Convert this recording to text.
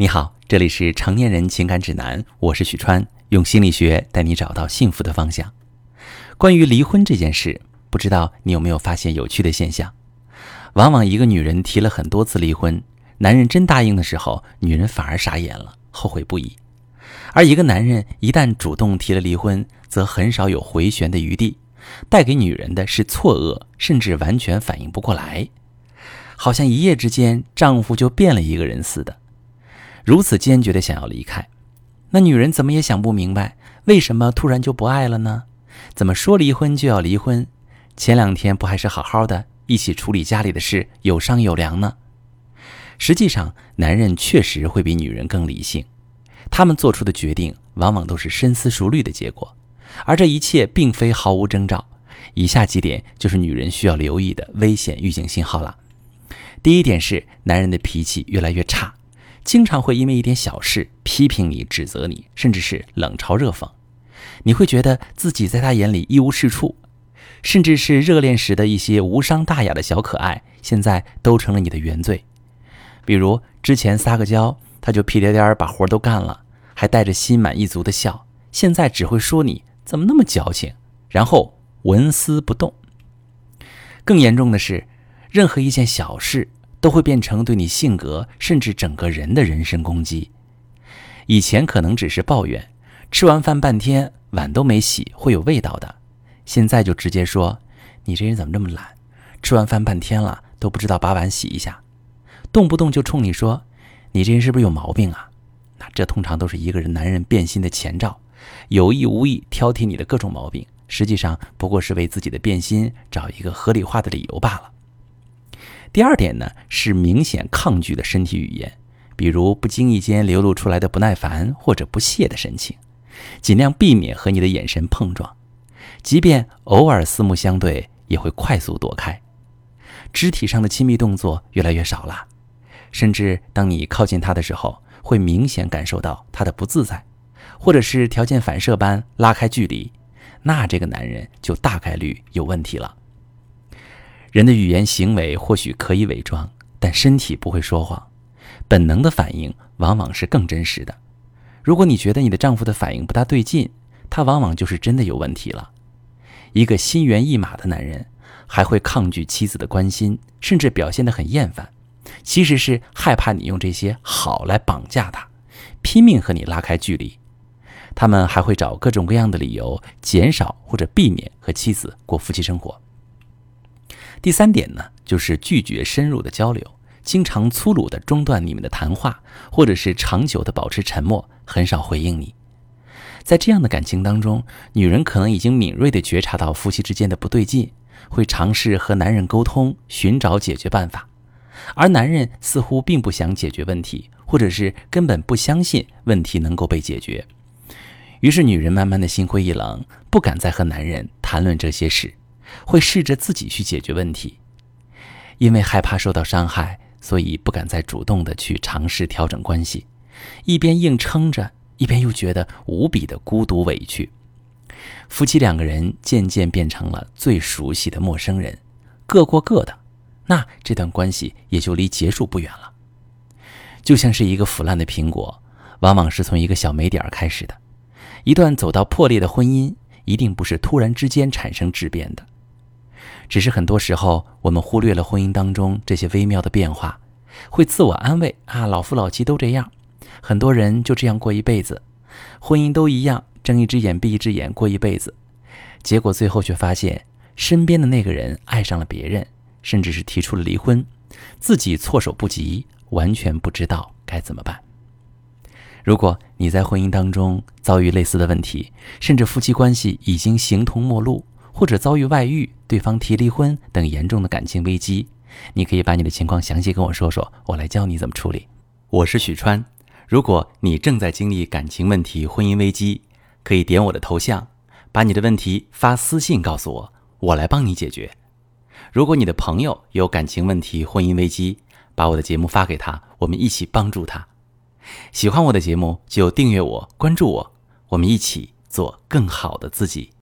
你好，这里是成年人情感指南，我是许川，用心理学带你找到幸福的方向。关于离婚这件事，不知道你有没有发现有趣的现象？往往一个女人提了很多次离婚，男人真答应的时候，女人反而傻眼了，后悔不已；而一个男人一旦主动提了离婚，则很少有回旋的余地，带给女人的是错愕，甚至完全反应不过来，好像一夜之间丈夫就变了一个人似的。如此坚决的想要离开，那女人怎么也想不明白，为什么突然就不爱了呢？怎么说离婚就要离婚？前两天不还是好好的，一起处理家里的事，有商有量呢？实际上，男人确实会比女人更理性，他们做出的决定往往都是深思熟虑的结果，而这一切并非毫无征兆。以下几点就是女人需要留意的危险预警信号了。第一点是，男人的脾气越来越差。经常会因为一点小事批评你、指责你，甚至是冷嘲热讽，你会觉得自己在他眼里一无是处，甚至是热恋时的一些无伤大雅的小可爱，现在都成了你的原罪。比如之前撒个娇，他就屁颠颠把活都干了，还带着心满意足的笑，现在只会说你怎么那么矫情，然后纹丝不动。更严重的是，任何一件小事。都会变成对你性格甚至整个人的人身攻击。以前可能只是抱怨，吃完饭半天碗都没洗，会有味道的。现在就直接说：“你这人怎么这么懒？吃完饭半天了都不知道把碗洗一下，动不动就冲你说：‘你这人是不是有毛病啊？’那这通常都是一个人男人变心的前兆，有意无意挑剔你的各种毛病，实际上不过是为自己的变心找一个合理化的理由罢了。”第二点呢，是明显抗拒的身体语言，比如不经意间流露出来的不耐烦或者不屑的神情，尽量避免和你的眼神碰撞，即便偶尔四目相对，也会快速躲开。肢体上的亲密动作越来越少了，甚至当你靠近他的时候，会明显感受到他的不自在，或者是条件反射般拉开距离，那这个男人就大概率有问题了。人的语言行为或许可以伪装，但身体不会说谎。本能的反应往往是更真实的。如果你觉得你的丈夫的反应不大对劲，他往往就是真的有问题了。一个心猿意马的男人还会抗拒妻子的关心，甚至表现得很厌烦，其实是害怕你用这些好来绑架他，拼命和你拉开距离。他们还会找各种各样的理由，减少或者避免和妻子过夫妻生活。第三点呢，就是拒绝深入的交流，经常粗鲁的中断你们的谈话，或者是长久的保持沉默，很少回应你。在这样的感情当中，女人可能已经敏锐地觉察到夫妻之间的不对劲，会尝试和男人沟通，寻找解决办法，而男人似乎并不想解决问题，或者是根本不相信问题能够被解决。于是，女人慢慢的心灰意冷，不敢再和男人谈论这些事。会试着自己去解决问题，因为害怕受到伤害，所以不敢再主动的去尝试调整关系，一边硬撑着，一边又觉得无比的孤独委屈。夫妻两个人渐渐变成了最熟悉的陌生人，各过各的，那这段关系也就离结束不远了。就像是一个腐烂的苹果，往往是从一个小霉点开始的，一段走到破裂的婚姻，一定不是突然之间产生质变的。只是很多时候，我们忽略了婚姻当中这些微妙的变化，会自我安慰啊，老夫老妻都这样，很多人就这样过一辈子，婚姻都一样，睁一只眼闭一只眼过一辈子，结果最后却发现身边的那个人爱上了别人，甚至是提出了离婚，自己措手不及，完全不知道该怎么办。如果你在婚姻当中遭遇类似的问题，甚至夫妻关系已经形同陌路。或者遭遇外遇、对方提离婚等严重的感情危机，你可以把你的情况详细跟我说说，我来教你怎么处理。我是许川，如果你正在经历感情问题、婚姻危机，可以点我的头像，把你的问题发私信告诉我，我来帮你解决。如果你的朋友有感情问题、婚姻危机，把我的节目发给他，我们一起帮助他。喜欢我的节目就订阅我、关注我，我们一起做更好的自己。